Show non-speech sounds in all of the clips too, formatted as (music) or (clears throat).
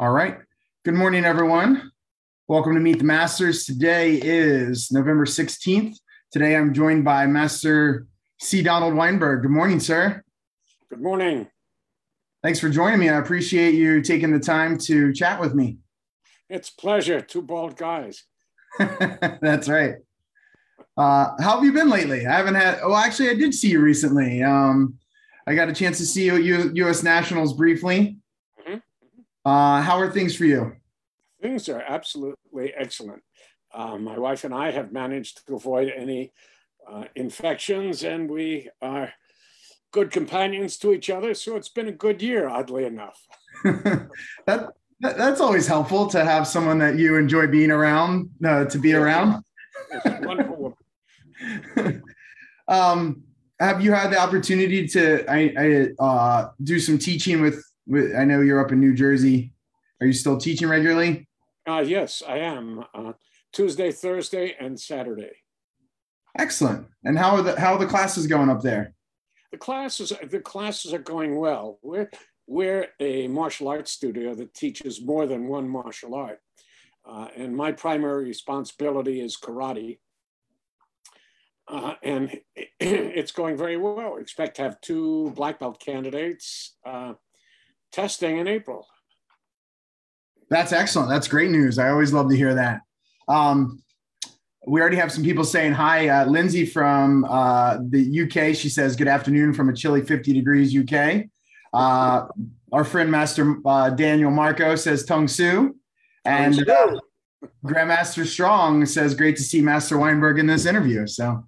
All right. Good morning, everyone. Welcome to Meet the Masters. Today is November 16th. Today I'm joined by Master C. Donald Weinberg. Good morning, sir. Good morning. Thanks for joining me. I appreciate you taking the time to chat with me. It's pleasure. Two bald guys. (laughs) That's right. Uh, how have you been lately? I haven't had. Oh, actually, I did see you recently. Um, I got a chance to see you at U.S. Nationals briefly. Uh, how are things for you? Things are absolutely excellent. Uh, my wife and I have managed to avoid any uh, infections, and we are good companions to each other. So it's been a good year, oddly enough. (laughs) (laughs) that, that's always helpful to have someone that you enjoy being around uh, to be around. wonderful (laughs) um, have you had the opportunity to I, I uh, do some teaching with? I know you're up in New Jersey. Are you still teaching regularly? Uh, yes, I am. Uh, Tuesday, Thursday, and Saturday. Excellent. And how are the how are the classes going up there? The classes the classes are going well. We're we're a martial arts studio that teaches more than one martial art, uh, and my primary responsibility is karate. Uh, and (clears throat) it's going very well. We expect to have two black belt candidates uh, testing in April. That's excellent. That's great news. I always love to hear that. Um, we already have some people saying hi. Uh, Lindsay from uh, the UK, she says, Good afternoon from a chilly 50 degrees UK. Uh, our friend Master uh, Daniel Marco says Tang Soo. And uh, Grandmaster Strong says, Great to see Master Weinberg in this interview. So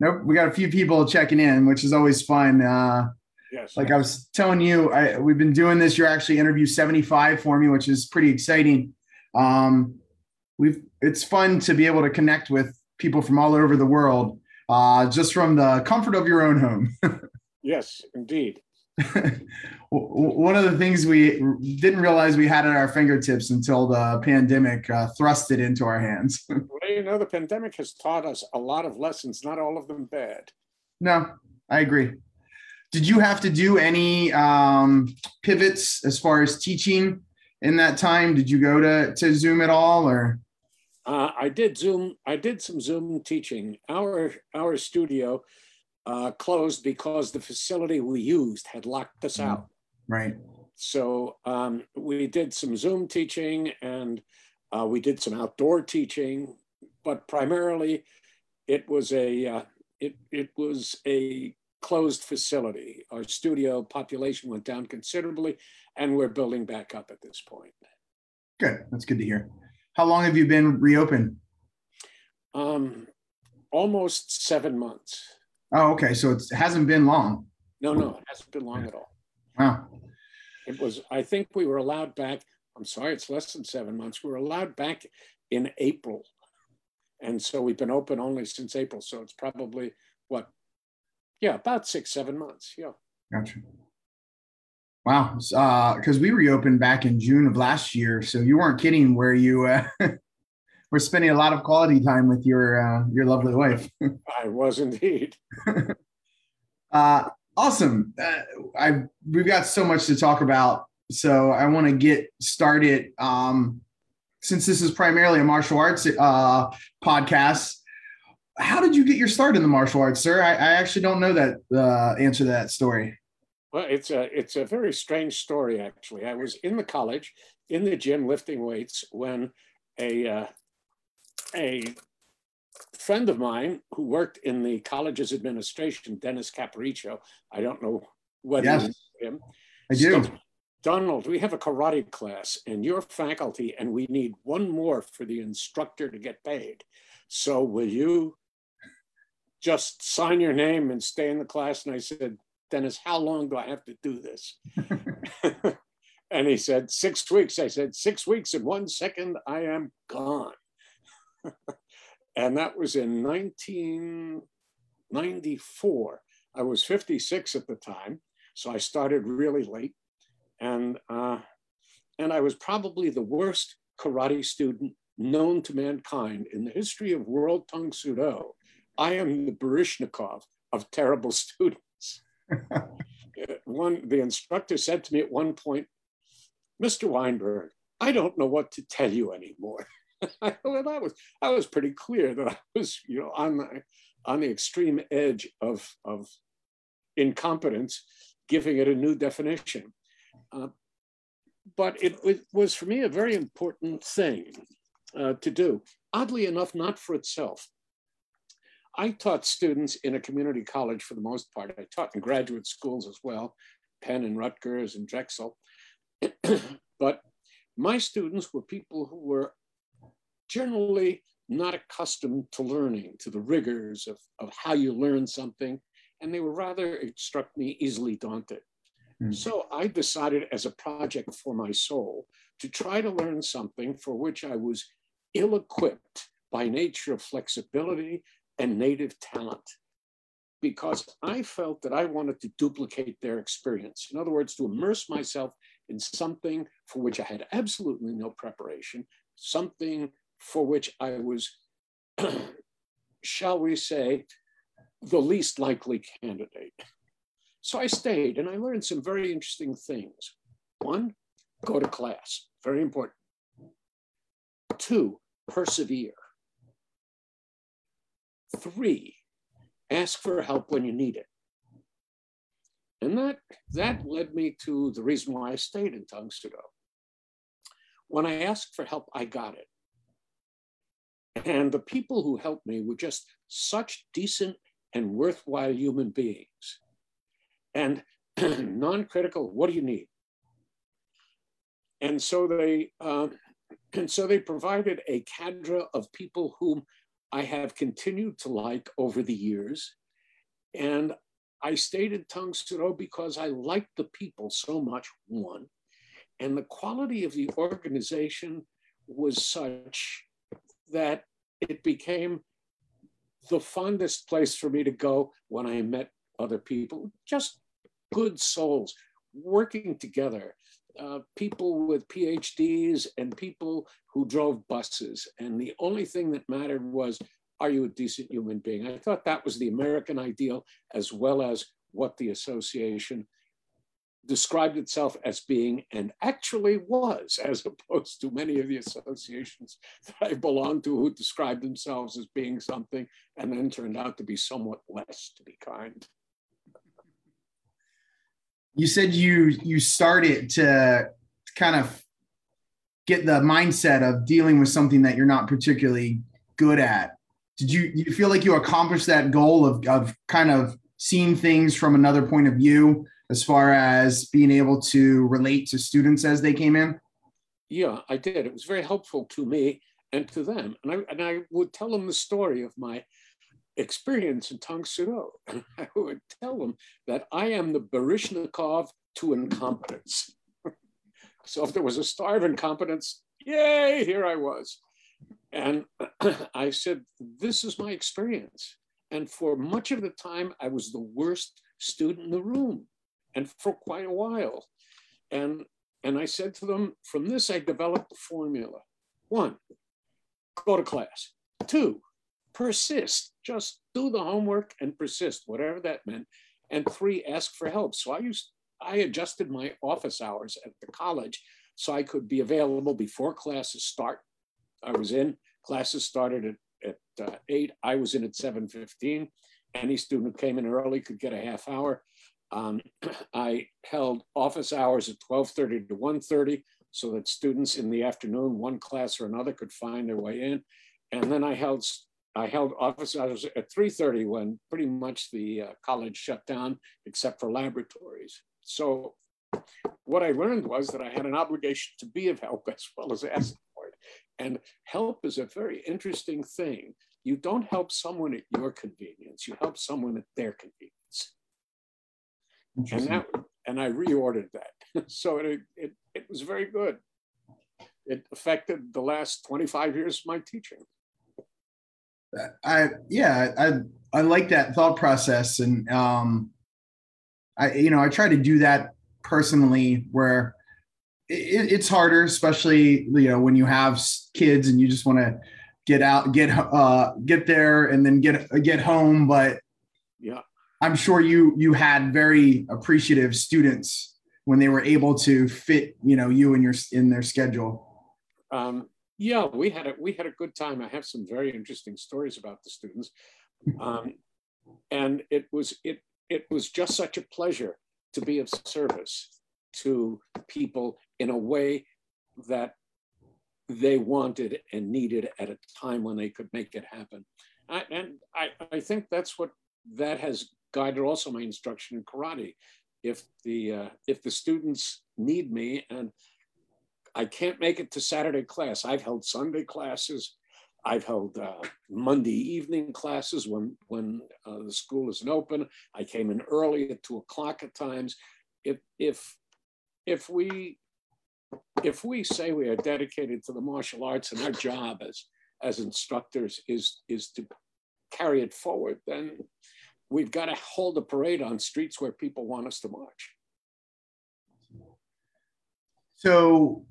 Nope, we got a few people checking in, which is always fun. Yes. Like I was telling you, I, we've been doing this. You're actually interview 75 for me, which is pretty exciting. Um, we've it's fun to be able to connect with people from all over the world, uh, just from the comfort of your own home. (laughs) yes, indeed. One of the things we didn't realize we had at our fingertips until the pandemic uh, thrust it into our hands. (laughs) well, you know, the pandemic has taught us a lot of lessons, not all of them bad. No, I agree. Did you have to do any um, pivots as far as teaching in that time? Did you go to, to Zoom at all or? Uh, I did Zoom. I did some Zoom teaching. Our our studio uh, closed because the facility we used had locked us mm. out. Right. So um, we did some Zoom teaching and uh, we did some outdoor teaching, but primarily it was a uh, it it was a closed facility. Our studio population went down considerably, and we're building back up at this point. Good. That's good to hear. How long have you been reopened? Um, almost seven months. Oh, okay. So it hasn't been long. No, no, it hasn't been long at all. Wow. It was, I think we were allowed back. I'm sorry, it's less than seven months. We were allowed back in April. And so we've been open only since April. So it's probably what? Yeah, about six, seven months. Yeah. Gotcha. Wow. Because uh, we reopened back in June of last year. So you weren't kidding where you uh, (laughs) were spending a lot of quality time with your uh, your lovely wife. (laughs) I was indeed. (laughs) uh, awesome. Uh, I we've got so much to talk about, so I want to get started. Um, since this is primarily a martial arts uh, podcast, how did you get your start in the martial arts, sir? I, I actually don't know that uh, answer to that story. Well, it's a it's a very strange story actually. I was in the college in the gym lifting weights when a uh, a friend of mine who worked in the college's administration, Dennis Capriccio. I don't know whether yes, you know him. I do. Donald, we have a karate class in your faculty, and we need one more for the instructor to get paid. So will you just sign your name and stay in the class? And I said, Dennis, how long do I have to do this? (laughs) and he said, six weeks. I said, six weeks in one second, I am gone. (laughs) and that was in 1994. I was 56 at the time, so I started really late, and uh, and I was probably the worst karate student known to mankind in the history of World Tang Soo Do. I am the Baryshnikov of terrible students. (laughs) one, the instructor said to me at one point, Mr. Weinberg, I don't know what to tell you anymore. (laughs) well, that was I was pretty clear that I was, you know, on the on the extreme edge of of incompetence, giving it a new definition. Uh, but it, it, was for me a very important thing uh, to do. Oddly enough, not for itself. I taught students in a community college for the most part. I taught in graduate schools as well, Penn and Rutgers and Drexel. (clears throat) but my students were people who were generally not accustomed to learning, to the rigors of, of how you learn something, and they were rather, it struck me, easily daunted. Mm. So I decided as a project for my soul to try to learn something for which I was ill equipped by nature of flexibility and native talent because I felt that I wanted to duplicate their experience. In other words, to immerse myself in something for which I had absolutely no preparation, something for which I was, (clears throat) shall we say, the least likely candidate. So I stayed and I learned some very interesting things. One, go to class, very important. Two, persevere. Three, ask for help when you need it. And that, that led me to the reason why I stayed in Tang When I asked for help, I got it. And the people who helped me were just such decent and worthwhile human beings. And (clears throat) non critical, what do you need? And so they, uh, (clears throat) and so they provided a cadre of people whom I have continued to like over the years. And I stayed in Do because I liked the people so much, one. And the quality of the organization was such that it became the fondest place for me to go when I met other people, just good souls working together, uh, people with PhDs and people who drove buses. And the only thing that mattered was, are you a decent human being? I thought that was the American ideal as well as what the association described itself as being and actually was, as opposed to many of the associations that I belonged to who described themselves as being something and then turned out to be somewhat less, to be kind. You said you you started to kind of get the mindset of dealing with something that you're not particularly good at. Did you you feel like you accomplished that goal of of kind of seeing things from another point of view as far as being able to relate to students as they came in? Yeah, I did. It was very helpful to me and to them. And I, and I would tell them the story of my experience in Tang Soo Do. I would tell them that I am the Baryshnikov to incompetence. (laughs) so if there was a star of incompetence, yay, here I was. And (clears throat) I said, this is my experience. And for much of the time, I was the worst student in the room and for quite a while. And, and I said to them, from this, I developed the formula. One, go to class. Two, persist. Just do the homework and persist, whatever that meant. And three, ask for help. So I used, I adjusted my office hours at the college so I could be available before classes start. I was in, classes started at, at uh, eight. I was in at 7.15. Any student who came in early could get a half hour. Um, (clears throat) I held office hours at 12:30 to 1:30 so that students in the afternoon, one class or another, could find their way in. And then I held I held office hours at 3:30 when pretty much the uh, college shut down, except for laboratories. So what I learned was that I had an obligation to be of help (laughs) as well as ask for it. And help is a very interesting thing. You don't help someone at your convenience, you help someone at their convenience and that and I reordered that. (laughs) so it, it it was very good. It affected the last 25 years of my teaching. I yeah, I I like that thought process and um I you know, I try to do that personally where it, it's harder especially you know when you have kids and you just want to get out get uh get there and then get get home but yeah. I'm sure you you had very appreciative students when they were able to fit you know you and your in their schedule. Um, yeah we had a we had a good time i have some very interesting stories about the students um, and it was it it was just such a pleasure to be of service to people in a way that they wanted and needed at a time when they could make it happen. I, and I, I think that's what that has guided also my instruction in karate. If the uh, if the students need me and I can't make it to Saturday class, I've held Sunday classes. I've held uh, Monday evening classes when when uh, the school isn't open. I came in early at two o'clock at times. If if if we if we say we are dedicated to the martial arts and our job as as instructors is is to carry it forward, then we've got to hold a parade on streets where people want us to march. So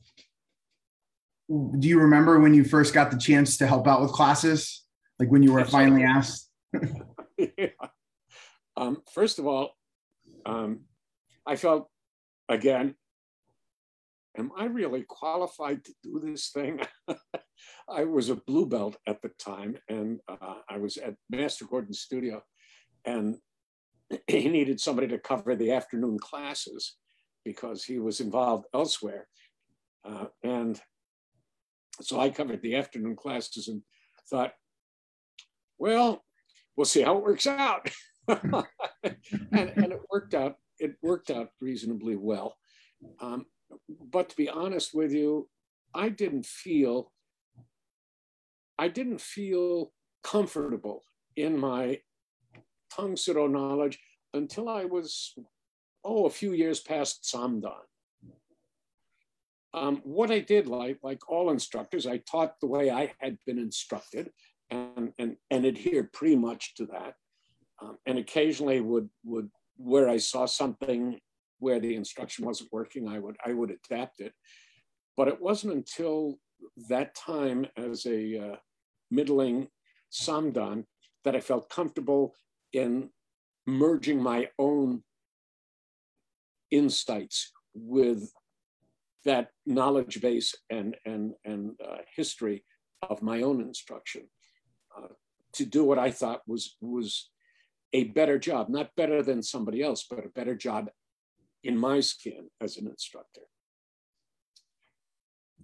do you remember when you first got the chance to help out with classes? Like when you were finally asked? yeah. (laughs) um, first of all, um, I felt again, am I really qualified to do this thing? (laughs) I was a blue belt at the time, and uh, I was at Master Gordon's studio, and (clears throat) he needed somebody to cover the afternoon classes because he was involved elsewhere. Uh, and so I covered the afternoon classes and thought, well, we'll see how it works out. (laughs) and, and, it worked out. It worked out reasonably well. Um, but to be honest with you, I didn't feel I didn't feel comfortable in my Tang Soo knowledge until I was, oh, a few years past Samdan. Um, what I did, like, like all instructors, I taught the way I had been instructed and, and, and adhered pretty much to that. Um, and occasionally would, would, where I saw something where the instruction wasn't working, I would, I would adapt it. But it wasn't until that time as a uh, middling samdan that I felt comfortable in merging my own insights with that knowledge base and, and, and uh, history of my own instruction uh, to do what I thought was, was a better job, not better than somebody else, but a better job in my skin as an instructor.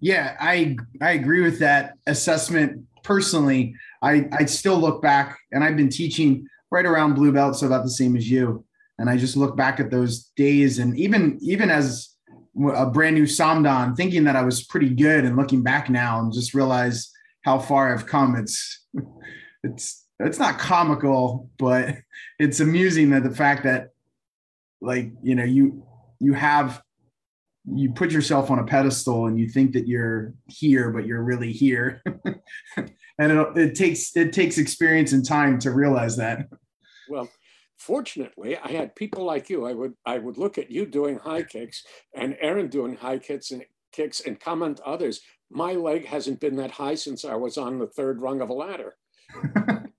Yeah, I I agree with that assessment personally. I I still look back and I've been teaching right around blue belt, so about the same as you. And I just look back at those days and even even as a brand new Samdan, thinking that I was pretty good, and looking back now and just realize how far I've come. It's (laughs) it's it's not comical, but (laughs) it's amusing that the fact that like you know you you have you put yourself on a pedestal and you think that you're here but you're really here (laughs) and it, it takes it takes experience and time to realize that well fortunately, I had people like you. I would I would look at you doing high kicks and Aaron doing high kicks and kicks and comment others. My leg hasn't been that high since I was on the third rung of a ladder. (laughs)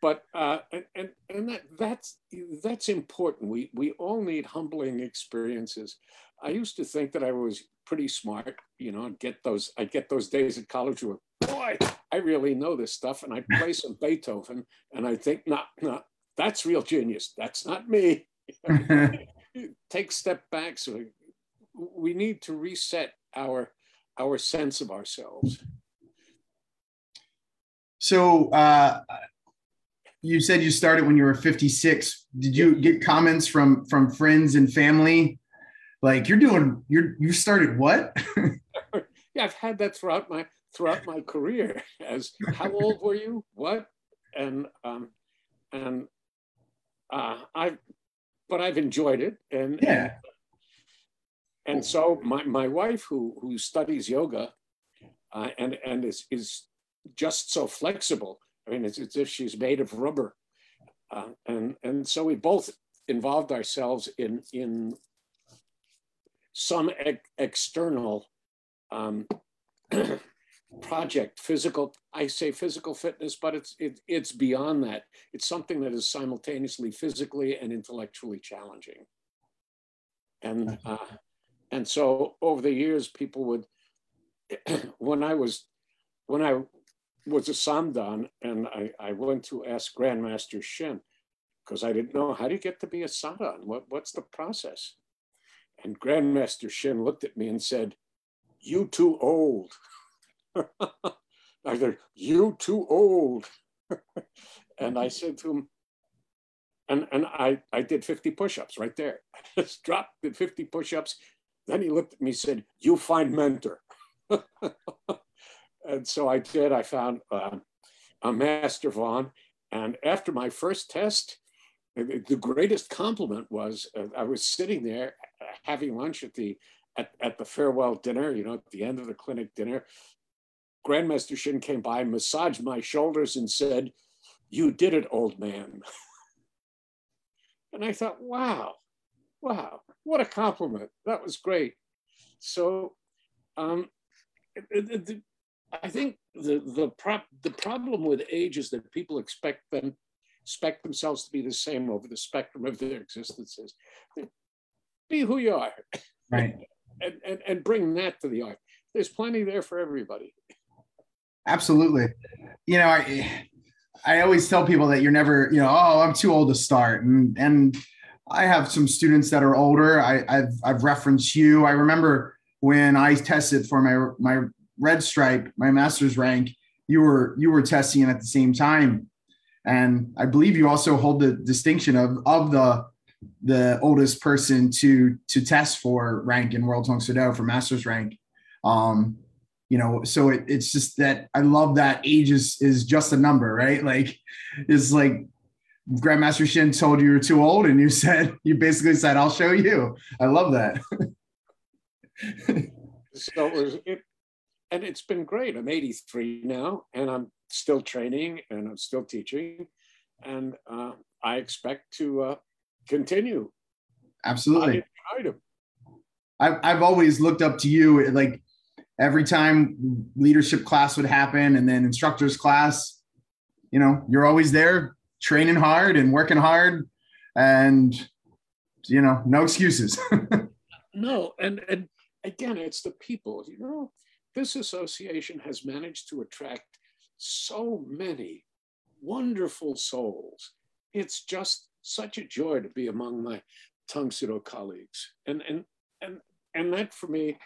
but uh, and and, and that that's that's important. We we all need humbling experiences. I used to think that I was pretty smart, you know, I'd get those I get those days at college where boy, I really know this stuff. And I (laughs) play some Beethoven and I think, not, not, that's real genius. That's not me. (laughs) Take step back. So we need to reset our, our sense of ourselves. So uh, you said you started when you were 56. Did you get comments from from friends and family? Like you're doing, you're you started what? yeah, I've had that throughout my throughout my career as how old were you? What? And um, and uh, I, but I've enjoyed it, and yeah. And, and so my, my wife, who who studies yoga, uh, and and is is just so flexible. I mean, it's, as if she's made of rubber, uh, and and so we both involved ourselves in in some ex- external um, (clears throat) project physical i say physical fitness but it's it, it's beyond that. It's something that is simultaneously physically and intellectually challenging. And uh, and so over the years, people would (clears throat) when I was when I was a Samdan and I, I went to ask Grandmaster Shin because I didn't know how do you get to be a samdan? What, what's the process? And Grandmaster Shin looked at me and said, You too old. (laughs) I said, You too old. (laughs) and I said to him, and, and I, I did 50 push-ups right there. (laughs) I just dropped, did 50 push-ups. Then he looked at me and said, You find mentor. and so I did. I found uh, a Master Vaughn. And after my first test, the greatest compliment was uh, I was sitting there having lunch at the at, at the farewell dinner, you know, at the end of the clinic dinner. Grandmaster Shin came by, massaged my shoulders, and said, You did it, old man. and I thought, wow, wow, what a compliment. That was great. So um, I think the the the problem with age is that people expect them expect themselves to be the same over the spectrum of their existences. Be who you are, right? (laughs) and, and and bring that to the art. There's plenty there for everybody. Absolutely. You know, I I always tell people that you're never, you know, oh, I'm too old to start, and and I have some students that are older. I, I've I've referenced you. I remember when I tested for my my red stripe, my master's rank, you were you were testing it at the same time, and I believe you also hold the distinction of of the the oldest person to to test for rank in World Tang Soo Do for master's rank. Um, you know, so it, it's just that I love that age is is just a number, right? Like, it's like Grandmaster Shin told you you're too old, and you said (laughs) you basically said, "I'll show you." I love that. (laughs) so it was it, and it's been great. I'm 83 now, and I'm still training and I'm still teaching, and uh, I expect to uh, continue. Absolutely. I've, I've always looked up to you. Like every time leadership class would happen, and then instructors class, you know, you're always there, training hard and working hard, and you know, no excuses. (laughs) no, and and again, it's the people. You know, this association has managed to attract so many wonderful souls. It's just such a joy to be among my Tang Soo colleagues. And, and, and, and that for me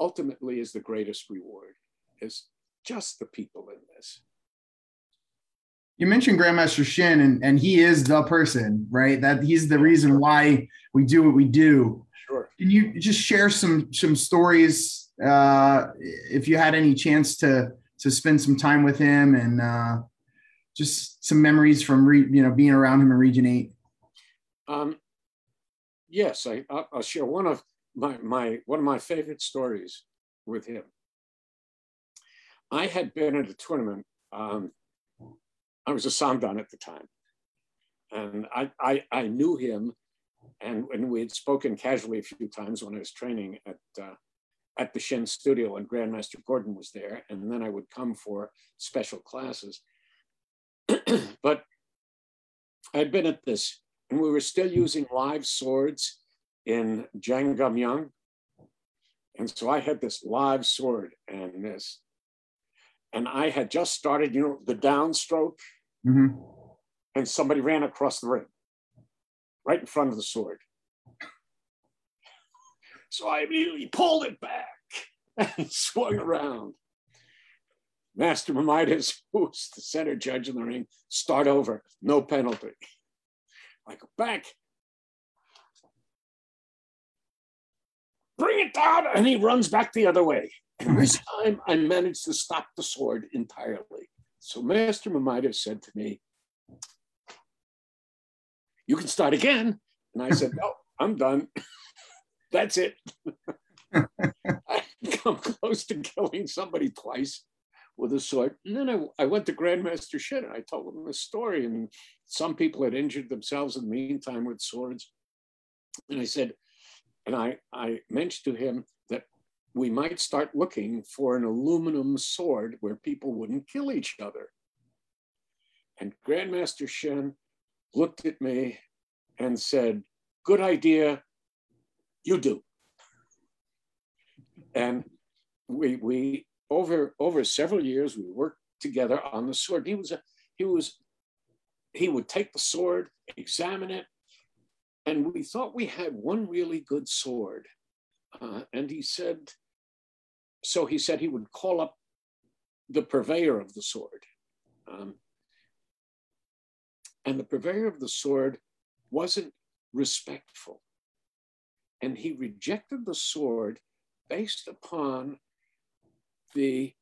ultimately is the greatest reward, is just the people in this. You mentioned Grandmaster Shin, and, and he is the person, right? That he's the reason why we do what we do. Sure. Can you just share some some stories uh, if you had any chance to to spend some time with him and uh, just some memories from re, you know being around him in Region Eight. Um, yes, I, I'll share one of my my one of my favorite stories with him. I had been at a tournament. Um, I was a Samdan at the time, and I, I, I knew him, and when we had spoken casually a few times when I was training at uh, at the Shin studio and Grandmaster Gordon was there. And then I would come for special classes. (clears throat) but I'd been at this and we were still using live swords in Jangam And so I had this live sword and this, and I had just started, you know, the downstroke, mm-hmm. and somebody ran across the ring right in front of the sword. So I immediately pulled it back (laughs) and swung around. Master Mamitis, (laughs) who's the center judge in the ring, start over, no penalty. I go back, bring it down, and he runs back the other way. And this (laughs) time I managed to stop the sword entirely. So Master Mamitis said to me, You can start again. And I said, No, I'm done. That's it. I (laughs) come close to killing somebody twice with a sword. And then I, I went to Grandmaster Shin and I told him the story. And some people had injured themselves in the meantime with swords. And I said, and I, I mentioned to him that we might start looking for an aluminum sword where people wouldn't kill each other. And Grandmaster Shin looked at me and said, Good idea, You do. And we, we over, over several years, we worked together on the sword. He was, a, he was, he would take the sword, examine it, and we thought we had one really good sword. Uh, and he said, so he said he would call up the purveyor of the sword. Um, and the purveyor of the sword wasn't respectful. And he rejected the sword based upon the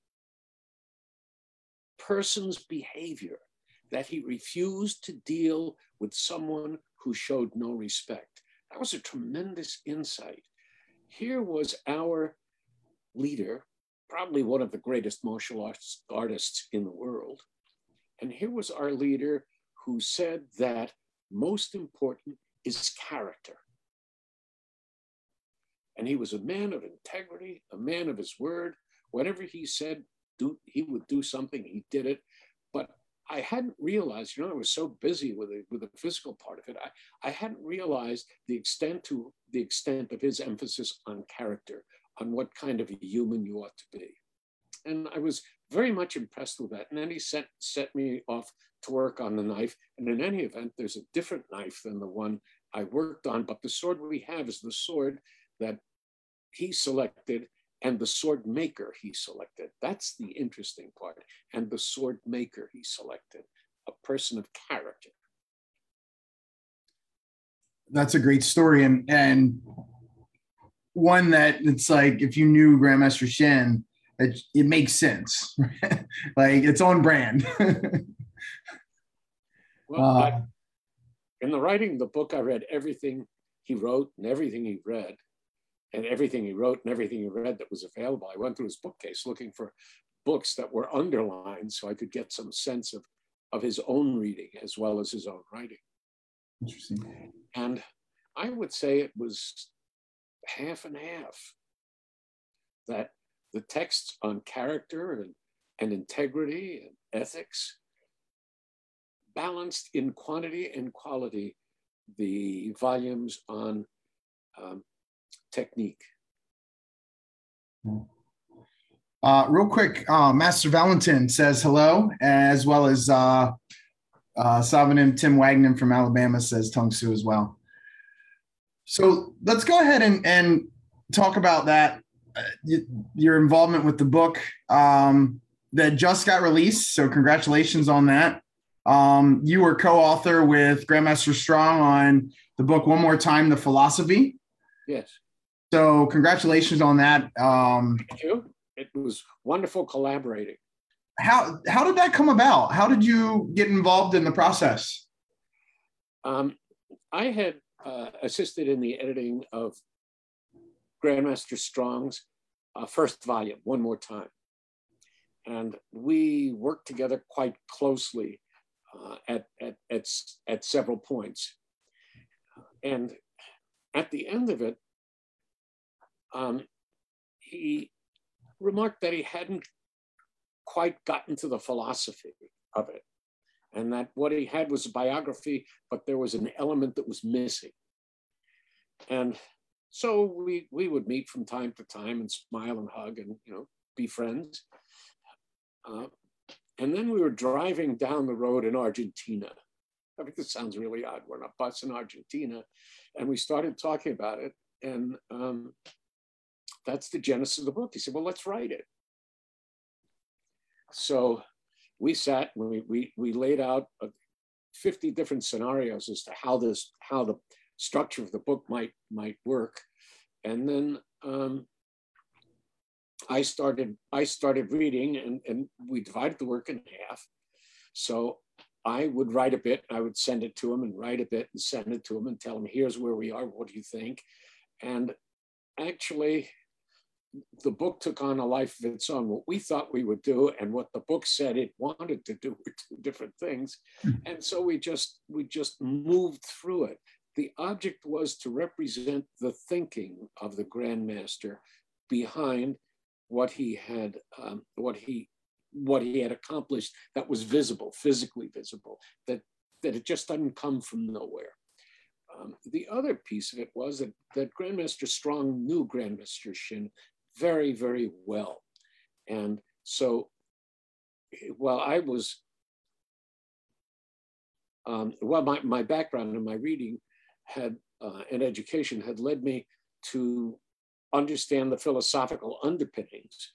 person's behavior, that he refused to deal with someone who showed no respect. That was a tremendous insight. Here was our leader, probably one of the greatest martial arts artists in the world. And here was our leader who said that most important is character. And he was a man of integrity, a man of his word. Whatever he said, do, he would do something, he did it. But I hadn't realized, you know, I was so busy with the, with the physical part of it. I, I hadn't realized the extent to the extent of his emphasis on character, on what kind of a human you ought to be. And I was very much impressed with that. And then he set, set me off to work on the knife. And in any event, there's a different knife than the one I worked on, but the sword we have is the sword that he selected and the sword maker he selected. That's the interesting part. And the sword maker he selected, a person of character. That's a great story. And, and one that it's like, if you knew Grandmaster Shin, it, it makes sense. (laughs) like it's on brand. (laughs) well, uh, I, in the writing of the book, I read everything he wrote and everything he read and everything he wrote and everything he read that was available. I went through his bookcase looking for books that were underlined so I could get some sense of, of his own reading as well as his own writing. Interesting. And I would say it was half and half that the texts on character and, and integrity and ethics balanced in quantity and quality the volumes on um, technique. Uh, real quick, uh, Master Valentin says hello, as well as uh, uh, Savanim Tim Wagner from Alabama says Tang Soo as well. So let's go ahead and, and talk about that, uh, your involvement with the book um, that just got released. So congratulations on that. Um, you were co-author with Grandmaster Strong on the book One More Time, The Philosophy. Yes. So congratulations on that. Um, Thank you. It was wonderful collaborating. How how did that come about? How did you get involved in the process? Um, I had uh, assisted in the editing of Grandmaster Strong's uh, first volume, One More Time. And we worked together quite closely uh, at, at, at, at several points. And at the end of it, um, he remarked that he hadn't quite gotten to the philosophy of it, and that what he had was a biography, but there was an element that was missing. And so we we would meet from time to time and smile and hug and you know be friends. Uh, and then we were driving down the road in Argentina. I mean, this sounds really odd. We're on a bus in Argentina, and we started talking about it. And um, that's the genesis of the book. He said, well, let's write it. So we sat, we, we, we laid out 50 different scenarios as to how this, how the structure of the book might, might work. And then um, I started, I started reading and, and we divided the work in half. So I would write a bit, I would send it to him and write a bit and send it to him and tell him, here's where we are, what do you think? And actually, the book took on a life of its own. What we thought we would do and what the book said it wanted to do (laughs) were two different things. Hmm. And so we just we just moved through it. The object was to represent the thinking of the Grandmaster behind what he had um, what he what he had accomplished that was visible, physically visible, that that it just doesn't come from nowhere. Um, the other piece of it was that, that Grandmaster Strong knew Grandmaster Shin very, very well. And so while I was, um, well, my, my background and my reading had uh, and education had led me to understand the philosophical underpinnings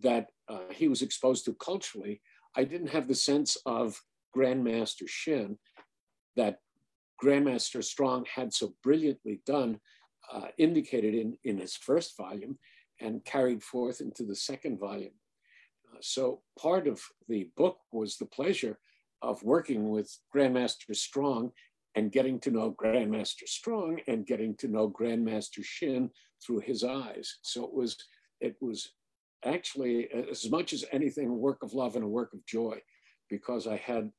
that uh, he was exposed to culturally. I didn't have the sense of Grandmaster Shin that Grandmaster Strong had so brilliantly done, uh, indicated in, in his first volume and carried forth into the second volume. Uh, so part of the book was the pleasure of working with Grandmaster Strong and getting to know Grandmaster Strong and getting to know Grandmaster Shin through his eyes. So it was, it was actually as much as anything, a work of love and a work of joy, because I had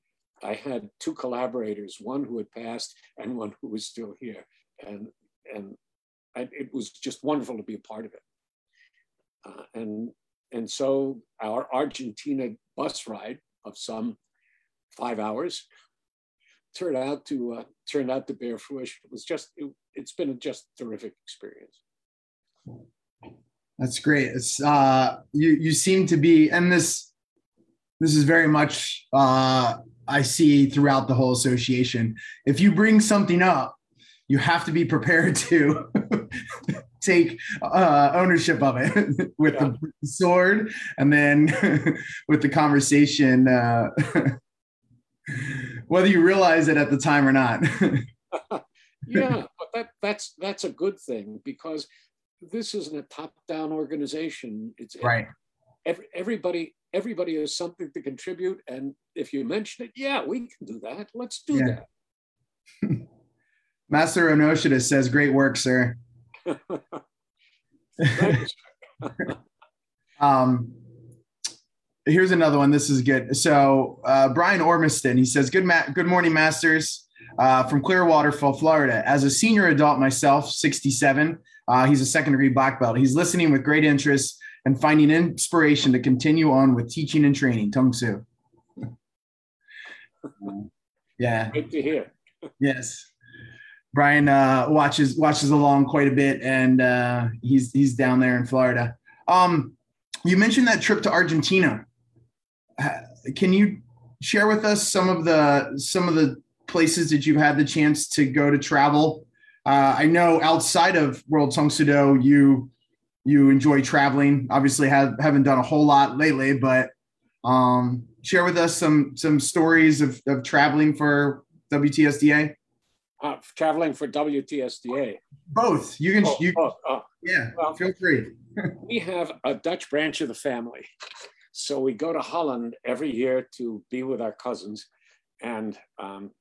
I had two collaborators, one who had passed and one who was still here. And, and It was just wonderful to be a part of it. Uh, and, and so our Argentina bus ride of some five hours turned out to uh, turned out to bear fruition. It was just it, has been a just terrific experience. That's great. It's uh, you you seem to be, and this this is very much uh, I see throughout the whole association. If you bring something up, you have to be prepared to (laughs) take uh, ownership of it (laughs) with yeah. the sword and then (laughs) with the conversation, uh, (laughs) whether you realize it at the time or not. yeah, but that, that's that's a good thing because this isn't a top-down organization. It's right. Every, everybody everybody has something to contribute. And if you mention it, yeah, we can do that. Let's do yeah. that. Master Onoshida says, great work, sir. (laughs) um, here's another one. This is good. So uh, Brian Ormiston, he says, good, ma- good morning, masters. Uh, from Clearwater, Florida. As a senior adult myself, 67, uh, he's a second degree black belt. He's listening with great interest and finding inspiration to continue on with teaching and training. Tang Soo. (laughs) yeah. Good to hear. yes. Brian uh, watches watches along quite a bit, and uh, he's he's down there in Florida. Um, you mentioned that trip to Argentina. Can you share with us some of the some of the places that you've had the chance to go to travel? Uh, I know outside of World Tang Soo Do, you you enjoy traveling. Obviously, have, haven't done a whole lot lately, but um, share with us some some stories of, of traveling for WTSDA. Uh, traveling for WTSDA. Both. You can. Oh, you, oh, oh. Yeah. Well, feel free. (laughs) we have a Dutch branch of the family, so we go to Holland every year to be with our cousins, and um,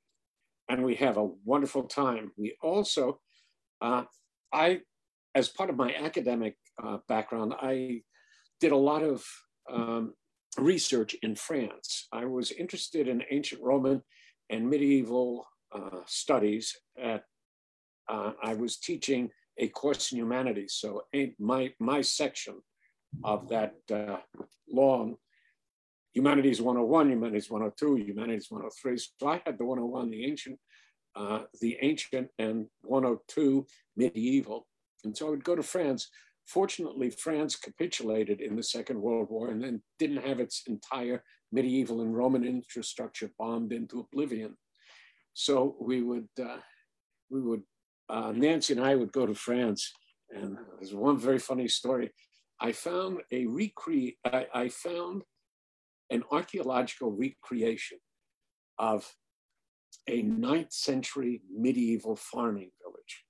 and we have a wonderful time. We also, uh, I, as part of my academic uh, background, I did a lot of um, research in France. I was interested in ancient Roman and medieval uh, studies. At uh, I was teaching a course in humanities, so my my section of that uh, long humanities 101, humanities 102, humanities 103. So I had the 101, the ancient, uh, the ancient, and 102 medieval. And so I would go to France Fortunately, France capitulated in the Second World War and then didn't have its entire medieval and Roman infrastructure bombed into oblivion. So we would, uh, we would, uh, Nancy and I would go to France, and there's one very funny story. I found a recre, I, I found an archaeological recreation of a ninth century medieval farming village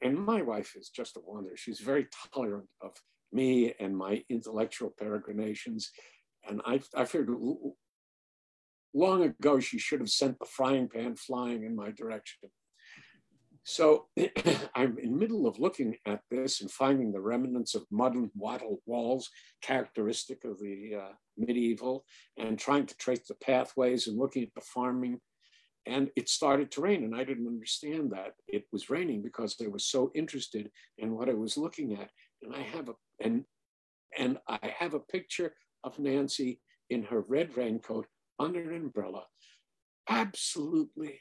and my wife is just a wonder. She's very tolerant of me and my intellectual peregrinations. And I, I figured long ago she should have sent the frying pan flying in my direction. So (clears throat) I'm in the middle of looking at this and finding the remnants of mud and wattle walls, characteristic of the uh, medieval, and trying to trace the pathways and looking at the farming and it started to rain and i didn't understand that it was raining because i was so interested in what i was looking at and i have a and and i have a picture of nancy in her red raincoat under an umbrella absolutely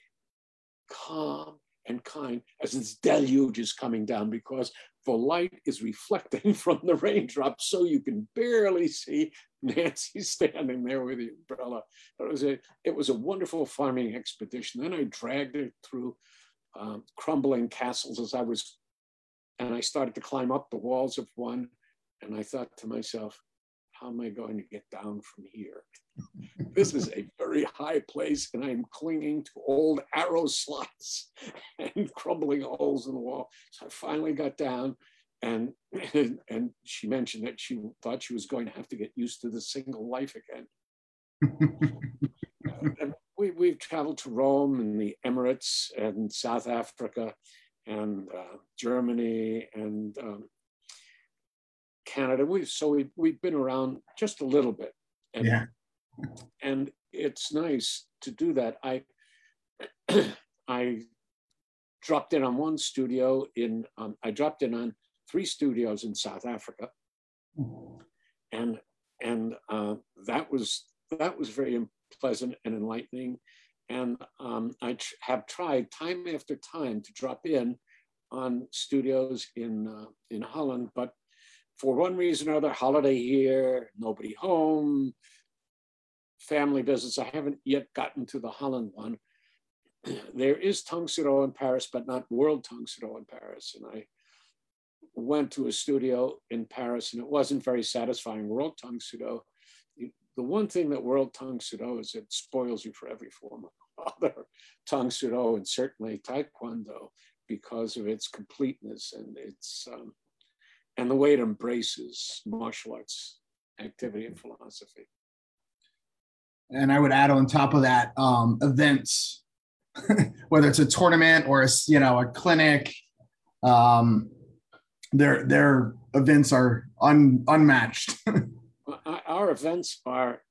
calm and kind as this deluge is coming down because the light is reflecting (laughs) from the raindrop so you can barely see Nancy (laughs) standing there with the umbrella. It was a, it was a wonderful farming expedition. Then I dragged it through um, crumbling castles as I was, and I started to climb up the walls of one. And I thought to myself, how am I going to get down from here? this is a very high place, and I'm clinging to old arrow slots (laughs) and crumbling holes in the wall. So I finally got down, and (laughs) and she mentioned that she thought she was going to have to get used to the single life again. and (laughs) we, we've traveled to Rome and the Emirates and South Africa and uh, Germany and um, Canada. We so we we've been around just a little bit, and yeah. and it's nice to do that. I (clears throat) I dropped in on one studio in um, I dropped in on three studios in South Africa, and and uh, that was that was very pleasant and enlightening. And um, I tr- have tried time after time to drop in on studios in uh, in Holland, but for one reason or other, holiday here, nobody home, family visits. I haven't yet gotten to the Holland one. (clears throat) There is Tang Soo in Paris, but not World Tang Soo in Paris. And I went to a studio in Paris and it wasn't very satisfying. World Tang Soo, the one thing that World Tang Soo is it spoils you for every form of (laughs) other Tang Soo and certainly Taekwondo because of its completeness and its um, and the way it embraces martial arts activity and philosophy. And I would add on top of that um, events, (laughs) whether it's a tournament or a you know a clinic, um, their their events are un, unmatched. (laughs) Our events are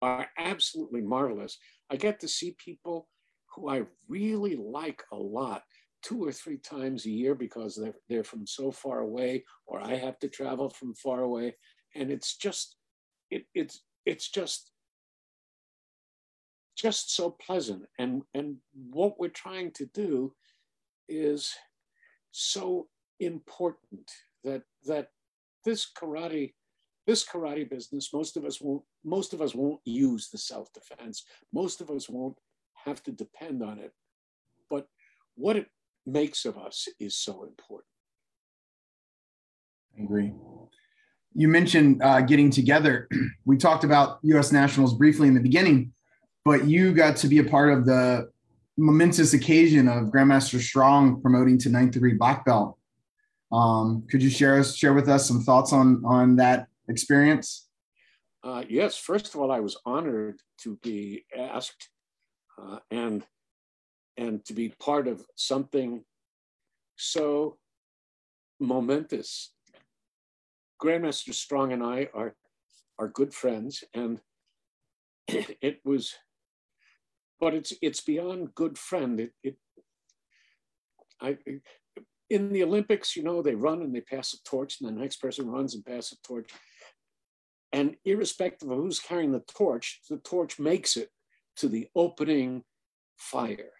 are absolutely marvelous. I get to see people who I really like a lot two or three times a year because they're, they're from so far away or I have to travel from far away. And it's just, it, it's, it's just, just so pleasant. And, and what we're trying to do is so important that, that this karate, this karate business, most of us won't, most of us won't use the self-defense. Most of us won't have to depend on it. But what it makes of us is so important. I agree. You mentioned uh, getting together. (clears throat) We talked about U.S. Nationals briefly in the beginning, but you got to be a part of the momentous occasion of Grandmaster Strong promoting to ninth degree black belt. Um, could you share us share with us some thoughts on on that experience? Uh, yes. First of all, I was honored to be asked, uh, and and to be part of something so momentous. Grandmaster Strong and I are, are good friends, and (clears throat) it was, but it's it's beyond good friend. It, it I, in the Olympics, you know, they run and they pass a torch, and the next person runs and passes a torch. And irrespective of who's carrying the torch, the torch makes it to the opening fire.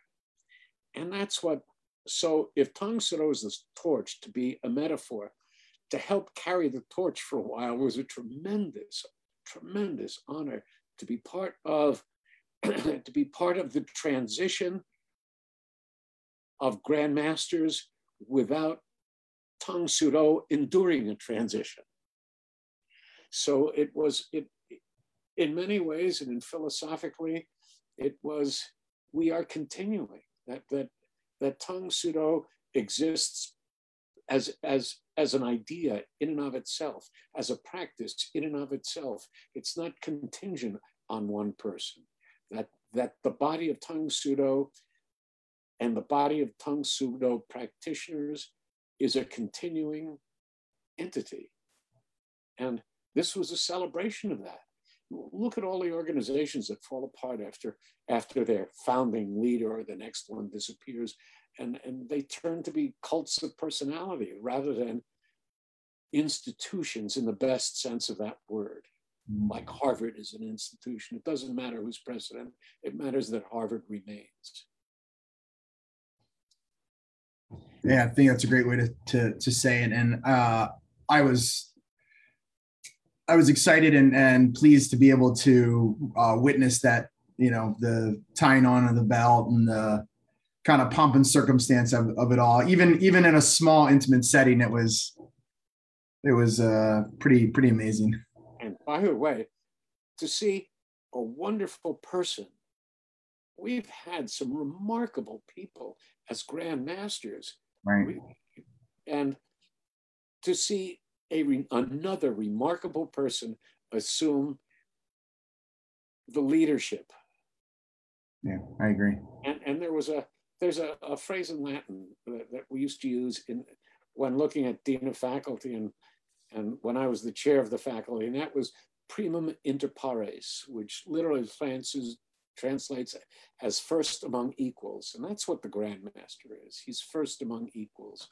And that's what, so if Tang this torch to be a metaphor, to help carry the torch for a while was a tremendous, tremendous honor to be part of, (clears throat) to be part of the transition of grandmasters without Tang Soo enduring a transition. So it was, it, in many ways and in philosophically, it was, we are continuing that that that Tang Soo exists as as as an idea in and of itself, as a practice in and of itself. It's not contingent on one person. That that the body of Tang Soo and the body of Tang Soo practitioners is a continuing entity. And this was a celebration of that look at all the organizations that fall apart after after their founding leader or the next one disappears and and they turn to be cults of personality rather than institutions in the best sense of that word mm. like harvard is an institution it doesn't matter who's president it matters that harvard remains Yeah, I think that's a great way to to, to say it. And uh, I was I was excited and, and pleased to be able to uh, witness that, you know, the tying on of the belt and the kind of pomp and circumstance of, of it all. Even even in a small intimate setting, it was it was uh, pretty pretty amazing. And by the way, to see a wonderful person, we've had some remarkable people as grandmasters Right. And to see a re- another remarkable person assume the leadership. Yeah, I agree. And, and there was a there's a, a phrase in Latin that, that we used to use in when looking at dean of faculty and and when I was the chair of the faculty, and that was primum inter pares, which literally translates translates as first among equals. And that's what the Grandmaster is. He's first among equals.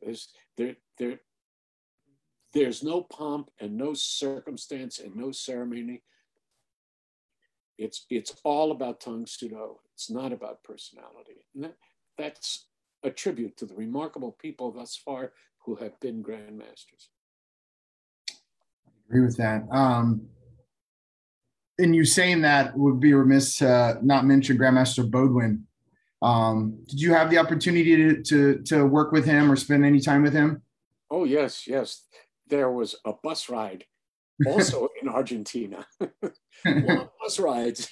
There's, there, there, there's no pomp and no circumstance and no ceremony. It's, it's all about Tang Soo Do. It's not about personality. And that, that's a tribute to the remarkable people thus far who have been grandmasters. I agree with that. Um, and you saying that would be remiss to not mention Grandmaster Bodwin. Um, did you have the opportunity to, to, to work with him or spend any time with him? Oh yes, yes. There was a bus ride, (laughs) also in Argentina. (laughs) (laughs) bus rides,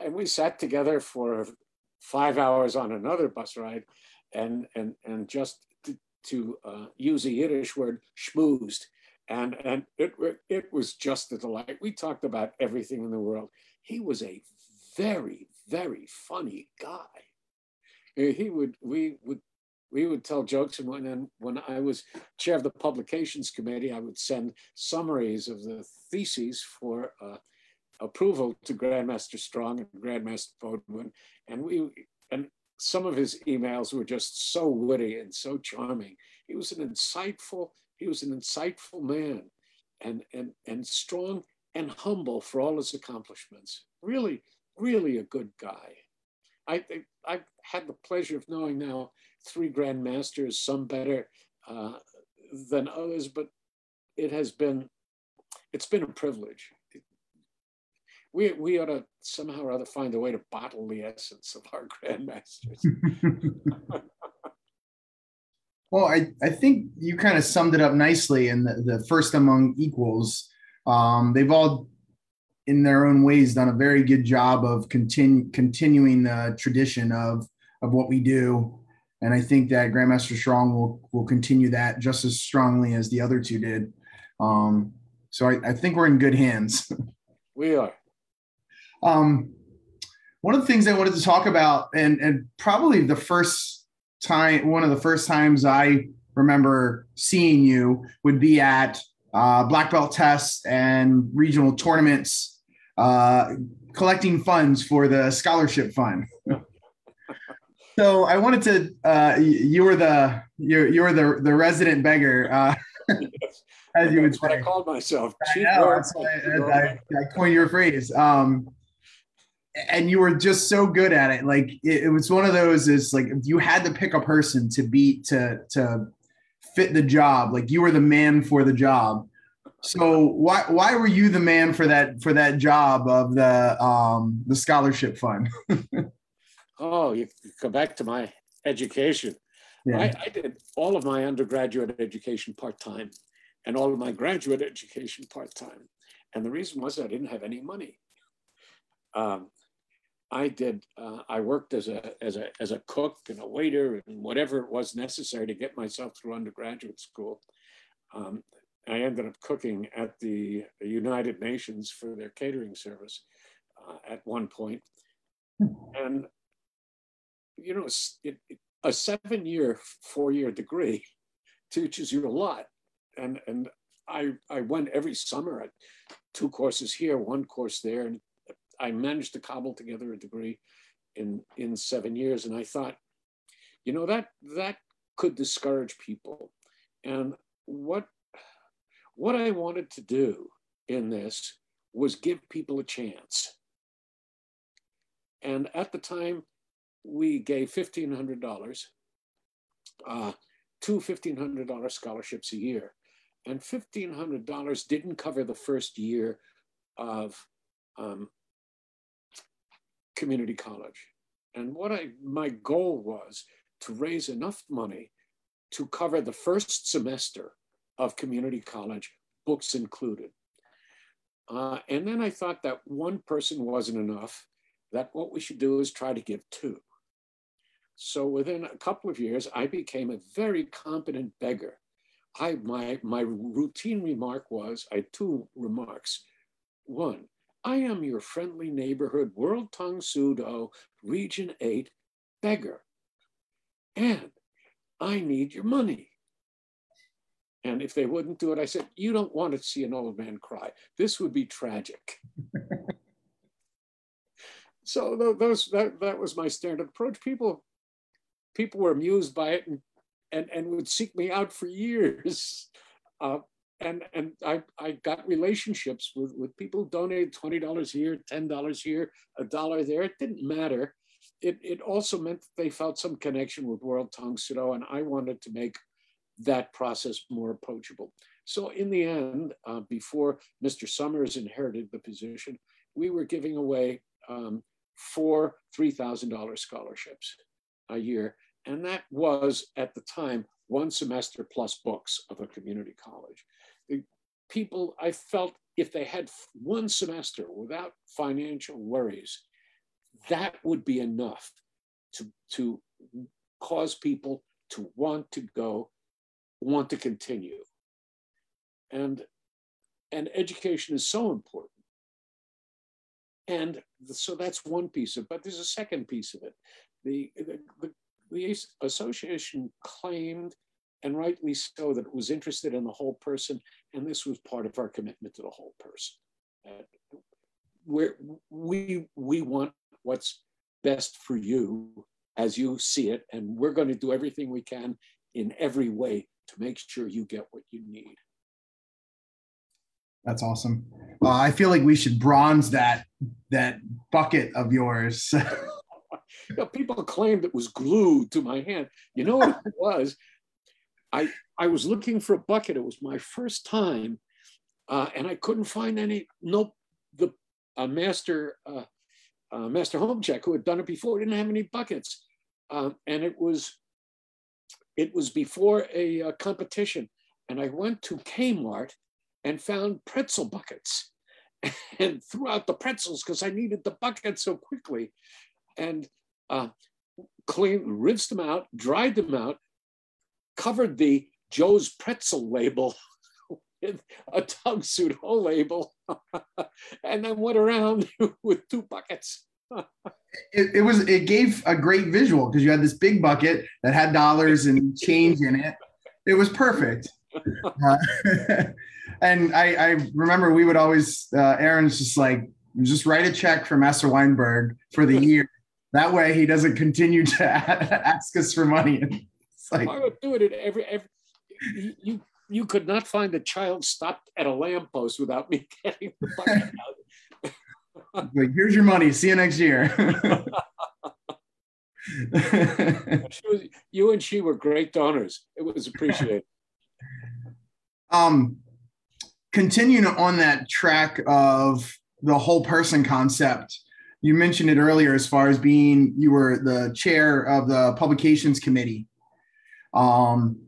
and we sat together for five hours on another bus ride, and and and just to, to uh, use a Yiddish word, schmoozed and and it it was just a delight. We talked about everything in the world. He was a very very funny guy. He would we would we would tell jokes, and when when I was chair of the publications committee, I would send summaries of the theses for uh, approval to Grandmaster Strong and Grandmaster Bodwin, and we and some of his emails were just so witty and so charming. He was an insightful he was an insightful man and, and, and strong and humble for all his accomplishments. Really, really a good guy. I, I've had the pleasure of knowing now three grandmasters, some better uh, than others, but it has been, it's been a privilege. We, we ought to somehow or other find a way to bottle the essence of our (laughs) grandmasters. (laughs) Well, I, I think you kind of summed it up nicely in the, the first among equals. Um, they've all, in their own ways, done a very good job of continu- continuing the tradition of, of what we do. And I think that Grandmaster Strong will, will continue that just as strongly as the other two did. Um, so I, I think we're in good hands. (laughs) We are. Um, one of the things I wanted to talk about, and, and probably the first time, one of the first times I remember seeing you would be at uh, black belt tests and regional tournaments, uh, collecting funds for the scholarship fund. (laughs) so I wanted to. Uh, you were the you you were the the resident beggar. Uh, yes. (laughs) As you would say. I called myself. I know. I, I, I coined your phrase. Um, and you were just so good at it. Like it, it was one of those is like you had to pick a person to beat to to fit the job. Like you were the man for the job. So why why were you the man for that for that job of the um the scholarship fund? (laughs) oh, you come back to my education. Yeah. I, I did all of my undergraduate education part time and all of my graduate education part time. And the reason was I didn't have any money. Um, I did. Uh, I worked as a as a as a cook and a waiter and whatever it was necessary to get myself through undergraduate school. Um, I ended up cooking at the United Nations for their catering service uh, at one point, and you know, it, it, a seven-year, four-year degree (laughs) teaches you a lot, and and I I went every summer at two courses here, one course there, and I managed to cobble together a degree in in seven years, and I thought, you know, that that could discourage people. And what what I wanted to do in this was give people a chance. And at the time, we gave $1,500 uh, two $1,500 scholarships a year. And $1,500 didn't cover the first year of um, community college. And what I, my goal was to raise enough money to cover the first semester of community college, books included. Uh, and then I thought that one person wasn't enough, that what we should do is try to give two. So within a couple of years, I became a very competent beggar. I, my, my routine remark was, I had two remarks. One, I am your friendly neighborhood World Tang Soo Do Region 8 beggar. And I need your money. And if they wouldn't do it, I said, You don't want to see an old man cry. This would be tragic. (laughs) so those that, that was my standard approach. People people were amused by it and and, and would seek me out for years. (laughs) Uh, and and I, I got relationships with, with people who donated $20 here, $10 a here, a dollar there. It didn't matter. It, it also meant that they felt some connection with World Tang Soo Do, and I wanted to make that process more approachable. So in the end, uh, before Mr. Summers inherited the position, we were giving away um, four $3,000 scholarships a year. And that was at the time one semester plus books of a community college. The people, I felt if they had one semester without financial worries, that would be enough to, to cause people to want to go want to continue. And, and education is so important. And so that's one piece of but there's a second piece of it. The, the, the, the association claimed, and rightly so, that it was interested in the whole person, and this was part of our commitment to the whole person. Uh, we we want what's best for you as you see it, and we're going to do everything we can in every way to make sure you get what you need. That's awesome. Uh, I feel like we should bronze that that bucket of yours. (laughs) (laughs) you know, people claimed it was glued to my hand. You know what it (laughs) was? I I was looking for a bucket. It was my first time, uh, and I couldn't find any. Nope. The uh, master uh, uh master home check who had done it before didn't have any buckets, um, and it was it was before a, a competition, and I went to Kmart and found pretzel buckets (laughs) and threw out the pretzels because I needed the bucket so quickly, and uh, cleaned, rinsed them out, dried them out, covered the Joe's pretzel label (laughs) with a Tang Soo Do label, (laughs) and then went around (laughs) with two buckets it, it, was it gave a great visual because you had this big bucket that had dollars and change in it. It was perfect. Uh, and I, I, remember we would always uh, Aaron's just like just write a check for Master Weinberg for the year. That way he doesn't continue to (laughs) ask us for money. It's like I would do it every every you you could not find a child stopped at a lamppost without me (laughs) getting the bucket out (laughs) like, here's your money. See you next year. was, you and she were great donors. It was appreciated. Um, continuing on that track of the whole person concept, you mentioned it earlier as far as being you were the chair of the publications committee. Um,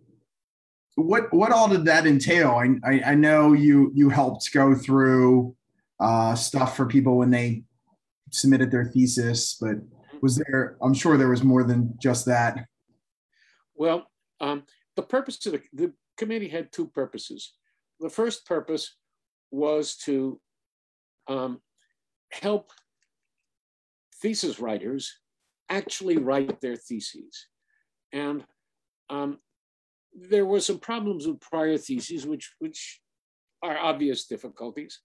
what what all did that entail? I, I, I know you you helped go through uh, stuff for people when they submitted their thesis, but was there, I'm sure there was more than just that. Well, um, the purpose of the, the committee had two purposes. The first purpose was to um, help thesis writers actually write their theses. And um, there were some problems with prior theses, which, which are obvious difficulties.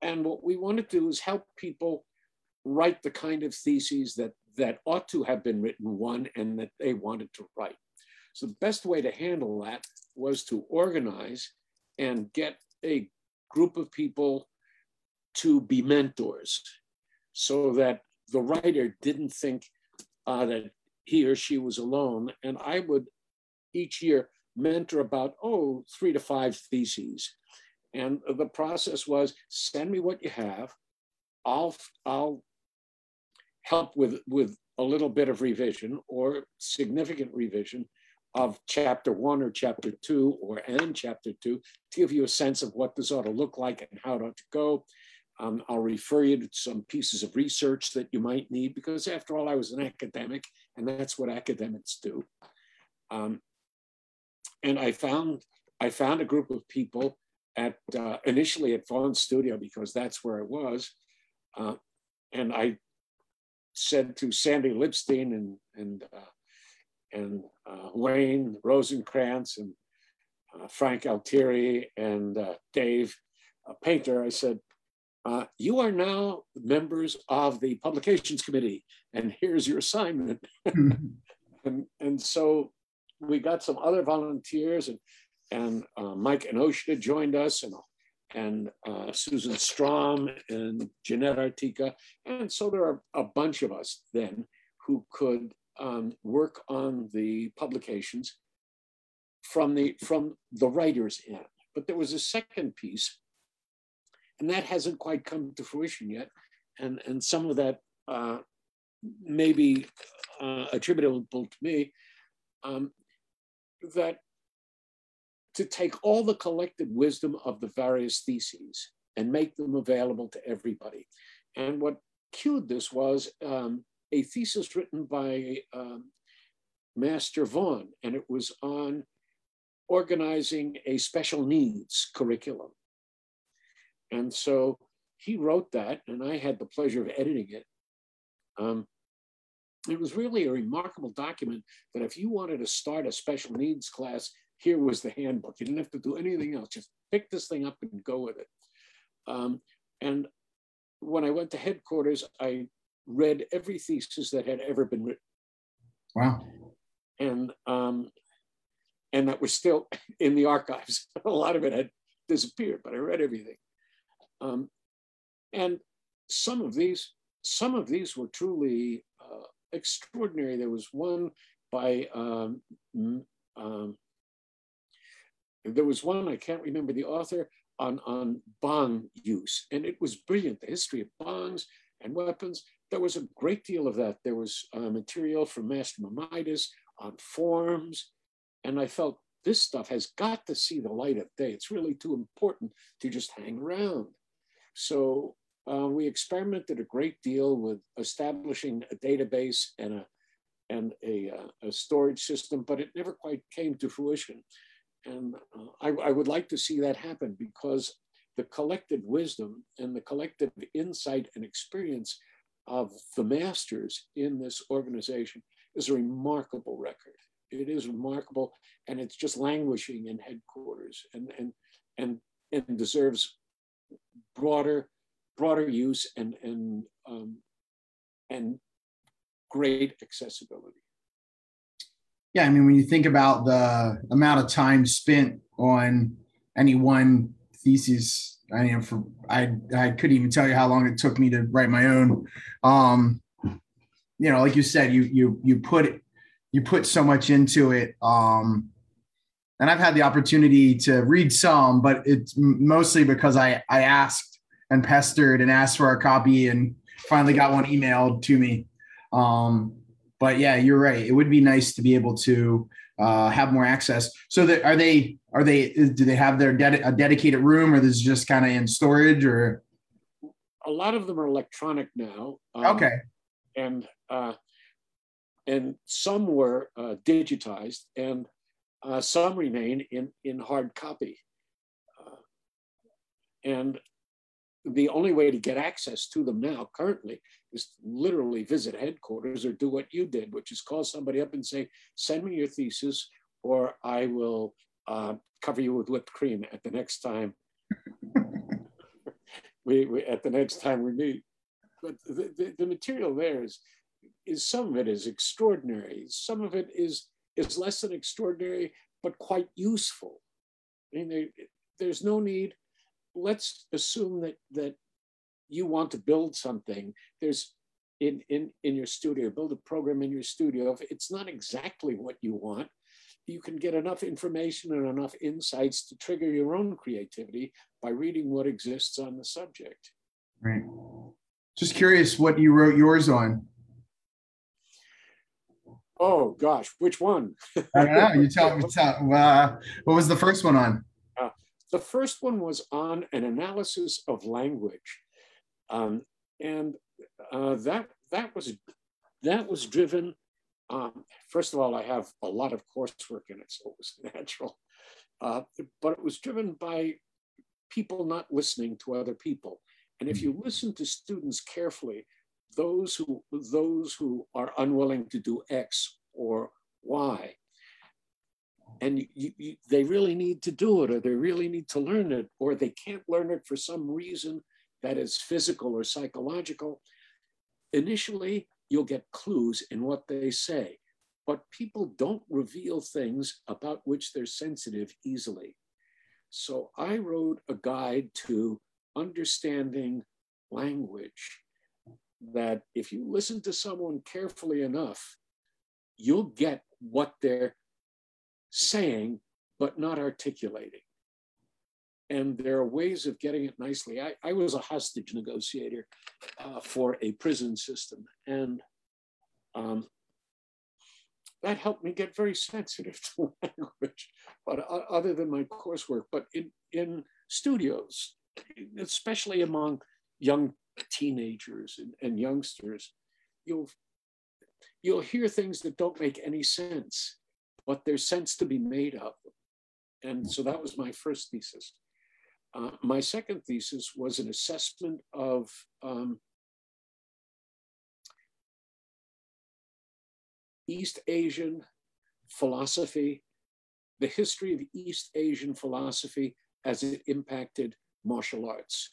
And what we want to do is help people write the kind of theses that, that ought to have been written, one, and that they wanted to write. So the best way to handle that was to organize and get a group of people to be mentors so that the writer didn't think uh, that he or she was alone. And I would each year mentor about, oh, three to five theses. And the process was send me what you have. I'll, I'll help with, with a little bit of revision or significant revision of chapter one or chapter two or and chapter two to give you a sense of what this ought to look like and how it ought to go. Um, I'll refer you to some pieces of research that you might need because after all, I was an academic and that's what academics do. Um, and I found, I found a group of people at uh, initially at Vaughan Studio because that's where it was. Uh, and I said to Sandy Lipstein and, and, uh, and uh, Wayne Rosenkrantz and uh, Frank Altieri and uh, Dave a Painter, I said, uh, you are now members of the publications committee, and here's your assignment. (laughs) and, and so we got some other volunteers, and, and uh, Mike Enoshita joined us, and, and uh, Susan Strom, and Jeanette Artica. And so there are a bunch of us then who could um, work on the publications from the, from the writer's end. But there was a second piece and that hasn't quite come to fruition yet. And, and some of that uh, may be uh, attributable to me, um, that to take all the collected wisdom of the various theses and make them available to everybody. And what cued this was um, a thesis written by um, Master Vaughan, and it was on organizing a special needs curriculum. And so he wrote that, and I had the pleasure of editing it. Um, it was really a remarkable document that if you wanted to start a special needs class, here was the handbook. You didn't have to do anything else, just pick this thing up and go with it. Um, and when I went to headquarters, I read every thesis that had ever been written. Wow. And um, and that was still in the archives. (laughs) a lot of it had disappeared, but I read everything. Um, and some of these, some of these were truly uh, extraordinary. There was one by, um, um, there was one, I can't remember the author, on, on bong use, and it was brilliant. The history of bongs and weapons. There was a great deal of that. There was uh, material from Master Maimonides on forms, and I felt this stuff has got to see the light of day. It's really too important to just hang around. So uh, we experimented a great deal with establishing a database and a and a, uh, a storage system, but it never quite came to fruition. And uh, I, I would like to see that happen because the collective wisdom and the collective insight and experience of the masters in this organization is a remarkable record. It is remarkable, and it's just languishing in headquarters, and and and and deserves broader, broader use and, and, um, and great accessibility. Yeah, I mean, when you think about the amount of time spent on any one thesis, I mean, for I I couldn't even tell you how long it took me to write my own. Um, you know, like you said, you you you put you put so much into it. Um, and I've had the opportunity to read some, but it's mostly because I I asked and pestered and asked for a copy and finally got one emailed to me. Um, but yeah, you're right. It would be nice to be able to uh, have more access. So that are they are they do they have their ded- a dedicated room or this is just kind of in storage or? A lot of them are electronic now. Um, okay. And uh, and some were uh, digitized and uh, some remain in, in hard copy. Uh, and the only way to get access to them now currently is literally visit headquarters or do what you did, which is call somebody up and say, send me your thesis or I will uh, cover you with whipped cream at the next time. (laughs) we, we, at the next time we meet. But the, the, the material there is, is some of it is extraordinary. Some of it is is less than extraordinary, but quite useful. I mean, there, there's no need. Let's assume that that you want to build something. There's in, in, in your studio, build a program in your studio. If it's not exactly what you want, you can get enough information and enough insights to trigger your own creativity by reading what exists on the subject. Right. Just curious what you wrote yours on. Oh gosh, which one? (laughs) I don't know. You tell me. Tell, uh, what was the first one on? Uh, the first one was on an analysis of language, um, and uh, that that was that was driven. Um, first of all, I have a lot of coursework in it, so it was (laughs) natural. Uh, but it was driven by people not listening to other people. And if you listen to students carefully, those who those who are unwilling to do X or Y, and you, you, they really need to do it, or they really need to learn it, or they can't learn it for some reason that is physical or psychological. Initially, you'll get clues in what they say, but people don't reveal things about which they're sensitive easily. So I wrote a guide to understanding language that if you listen to someone carefully enough, you'll get what they're saying, but not articulating. And there are ways of getting it nicely. I, I was a hostage negotiator uh, for a prison system, and um, that helped me get very sensitive (laughs) to language. But uh, other than my coursework, but in, in studios, especially among young teenagers and, and youngsters, you'll you'll hear things that don't make any sense, but there's sense to be made of them. And so that was my first thesis. Uh, my second thesis was an assessment of um, East Asian philosophy, the history of East Asian philosophy as it impacted martial arts.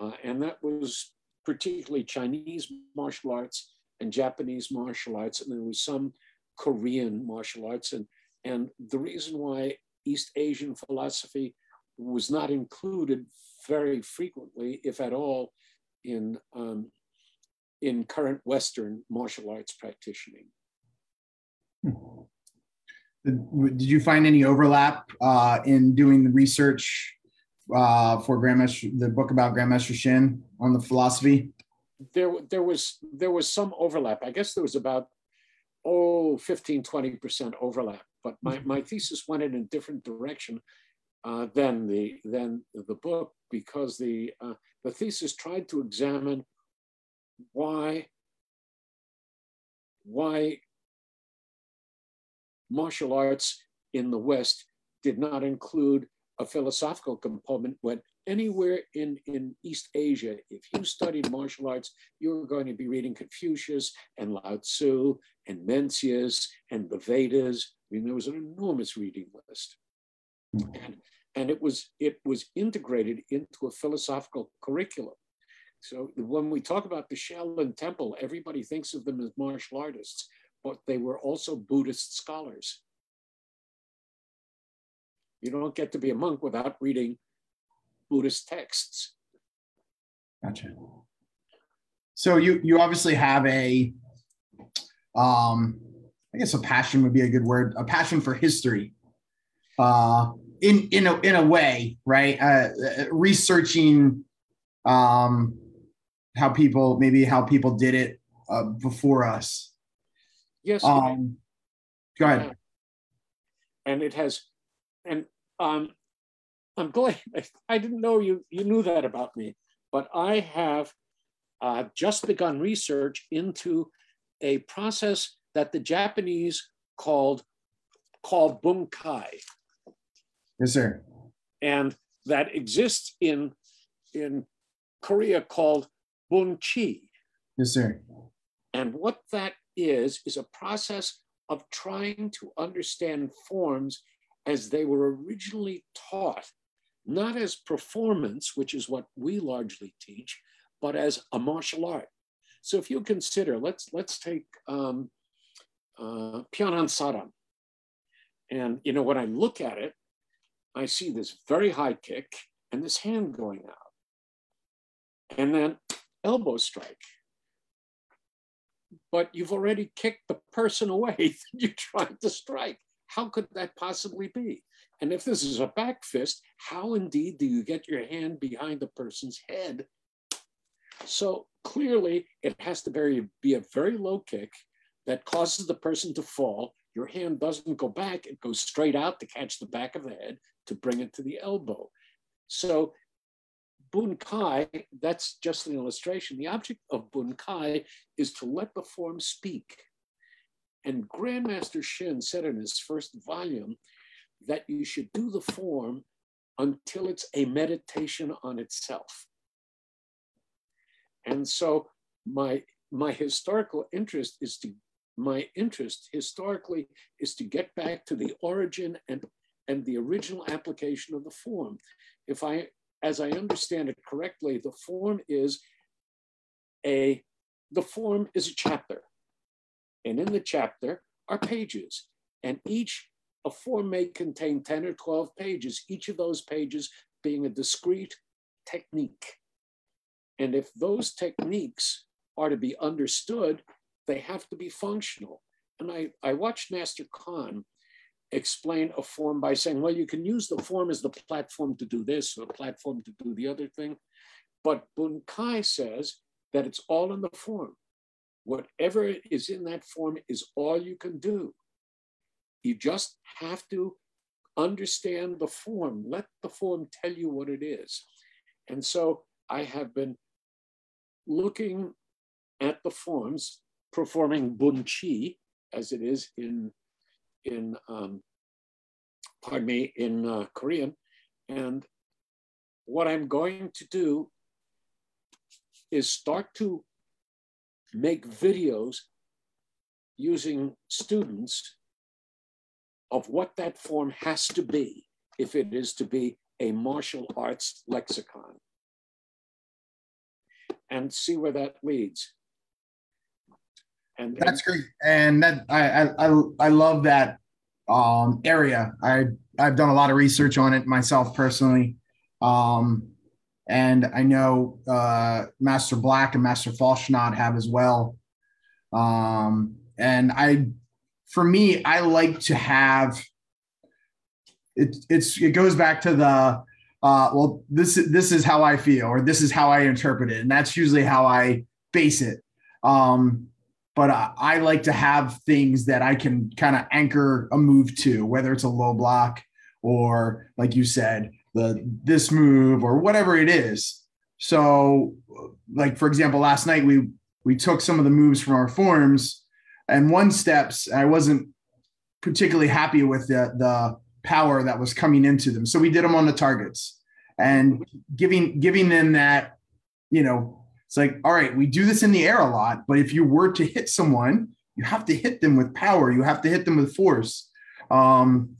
Uh, and that was particularly Chinese martial arts and Japanese martial arts, and there was some Korean martial arts. And, and the reason why East Asian philosophy was not included very frequently, if at all, in, um, in current Western martial arts practicing. Did you find any overlap uh, in doing the research uh, for Grandmaster, the book about Grandmaster Shin on the philosophy? There, there was there was some overlap. I guess there was about oh 15 20% overlap but my, my thesis went in a different direction uh, than the than the book because the uh, the thesis tried to examine why why martial arts in the West did not include a philosophical component when anywhere in, in East Asia, if you studied martial arts, you were going to be reading Confucius and Lao Tzu and Mencius and the Vedas. I mean, there was an enormous reading list. Hmm. And, and it was it was integrated into a philosophical curriculum. So when we talk about the Shaolin Temple, everybody thinks of them as martial artists, but they were also Buddhist scholars. You don't get to be a monk without reading Buddhist texts. Gotcha. So you you obviously have a um I guess a passion would be a good word, a passion for history. Uh in in a in a way, right? Uh, researching um how people maybe how people did it uh, before us. Yes. Um, go ahead. And it has, and um, I'm glad (laughs) I didn't know you you knew that about me, but I have uh, just begun research into a process that the Japanese called called bunkai. Yes, sir. And that exists in in Korea called bunchi. Yes, sir. And what that is is a process of trying to understand forms as they were originally taught, not as performance, which is what we largely teach, but as a martial art. So if you consider, let's let's take um, uh, Pyanan Saram. And you know, when I look at it, I see this very high kick and this hand going out. And then elbow strike. but you've already kicked the person away (laughs) that you're trying to strike. How could that possibly be? And if this is a back fist, how indeed do you get your hand behind the person's head? So clearly, it has to be a very low kick that causes the person to fall. Your hand doesn't go back, it goes straight out to catch the back of the head to bring it to the elbow. So Bunkai, that's just an illustration. The object of Bunkai is to let the form speak. And Grandmaster Shin said in his first volume that you should do the form until it's a meditation on itself. And so my, my historical interest is to, my interest historically is to get back to the origin and, and the original application of the form. If I as I understand it correctly, the form is a the form is a chapter. And in the chapter are pages. And each a form may contain 10 or 12 pages, each of those pages being a discrete technique. And if those techniques are to be understood, they have to be functional. And I, I watched Master Khan explain a form by saying, well, you can use the form as the platform to do this or the platform to do the other thing. But Bunkai says that it's all in the form. Whatever is in that form is all you can do. You just have to understand the form. Let the form tell you what it is. And so I have been looking at the forms, performing bunchi, as it is in in, um, pardon me, in uh, Korean. And what I'm going to do is start to make videos using students of what that form has to be if it is to be a martial arts lexicon and see where that leads. And that's great, and that I I I love that um, area. I I've done a lot of research on it myself personally, um, and I know uh, Master Black and Master Falschnott have as well. Um, and I, for me, I like to have it. It's it goes back to the uh, well, this this is how I feel, or this is how I interpret it, and that's usually how I base it. Um, but I, I like to have things that I can kind of anchor a move to, whether it's a low block or, like you said, the this move or whatever it is. So, like for example, last night we we took some of the moves from our forms, and one steps I wasn't particularly happy with the the power that was coming into them. So we did them on the targets and giving giving them that, you know, it's like, all right, we do this in the air a lot, but if you were to hit someone, you have to hit them with power. You have to hit them with force. Um,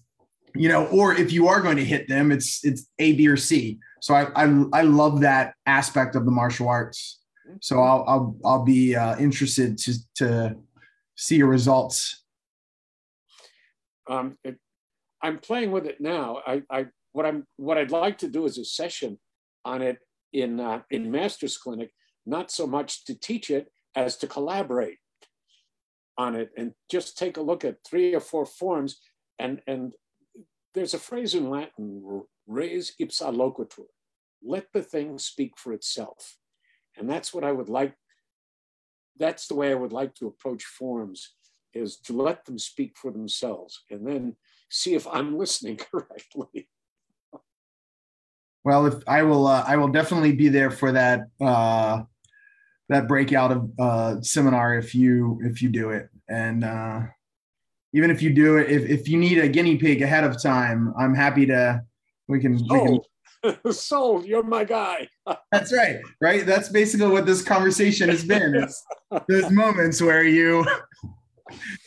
you know, or if you are going to hit them, it's it's A, B, or C. So I I, I love that aspect of the martial arts. So I'll I'll I'll be uh, interested to to see your results. Um, it, I'm playing with it now. I, I what I'm what I'd like to do is a session on it in uh, in Masters Clinic not so much to teach it as to collaborate on it and just take a look at three or four forms. And, and there's a phrase in Latin, res ipsa loquitur, let the thing speak for itself. And that's what I would like, that's the way I would like to approach forms is to let them speak for themselves and then see if I'm listening (laughs) correctly. Well, if I will, uh, I will definitely be there for that uh, that breakout of uh, seminar if you if you do it and uh, even if you do it if, if you need a guinea pig ahead of time i'm happy to we can, sold. We can... (laughs) sold. You're my guy. (laughs) That's right right? That's basically what this conversation has been. (laughs) It's those moments where you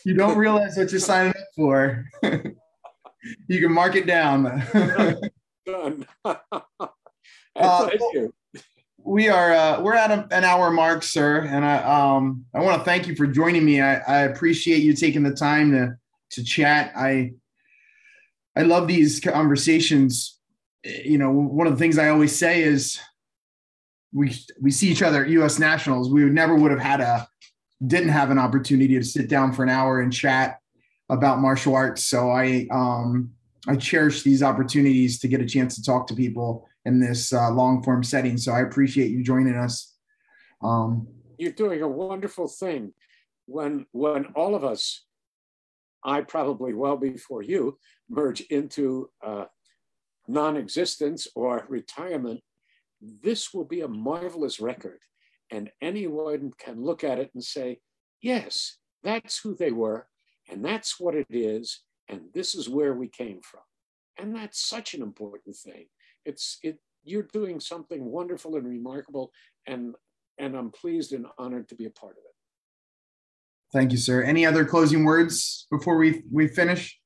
you don't realize what you're signing up for. You can mark it down. Done. Uh, thank you we are uh, we're at a, an hour mark, sir, and I um I want to thank you for joining me. I, I appreciate you taking the time to to chat. I I love these conversations. You know, one of the things I always say is we we see each other at U.S. Nationals. We would never would have had a didn't have an opportunity to sit down for an hour and chat about martial arts. So I um, I cherish these opportunities to get a chance to talk to people in this uh, long form setting. So I appreciate you joining us. Um, You're doing a wonderful thing. When when all of us, I probably well before you, merge into uh, non-existence or retirement, this will be a marvelous record. And anyone can look at it and say, yes, that's who they were, and that's what it is, and this is where we came from. And that's such an important thing. It's it you're doing something wonderful and remarkable, and and I'm pleased and honored to be a part of it. Thank you, sir. Any other closing words before we we finish?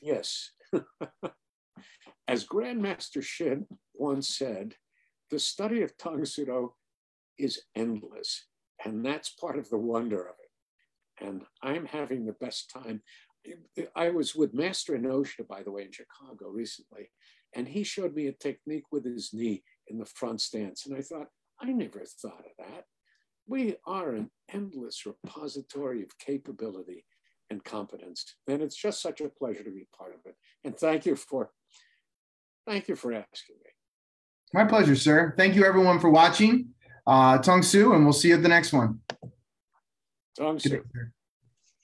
Yes. (laughs) As Grandmaster Shin once said, the study of Tang Soo is endless. And that's part of the wonder of it. And I'm having the best time. I was with Master Inoshita, by the way, in Chicago recently, and he showed me a technique with his knee in the front stance. And I thought, I never thought of that. We are an endless repository of capability and competence. And it's just such a pleasure to be part of it. And thank you for thank you for asking me. My pleasure, sir. Thank you everyone for watching. Uh, Tang Soo, and we'll see you at the next one. Tang Soo.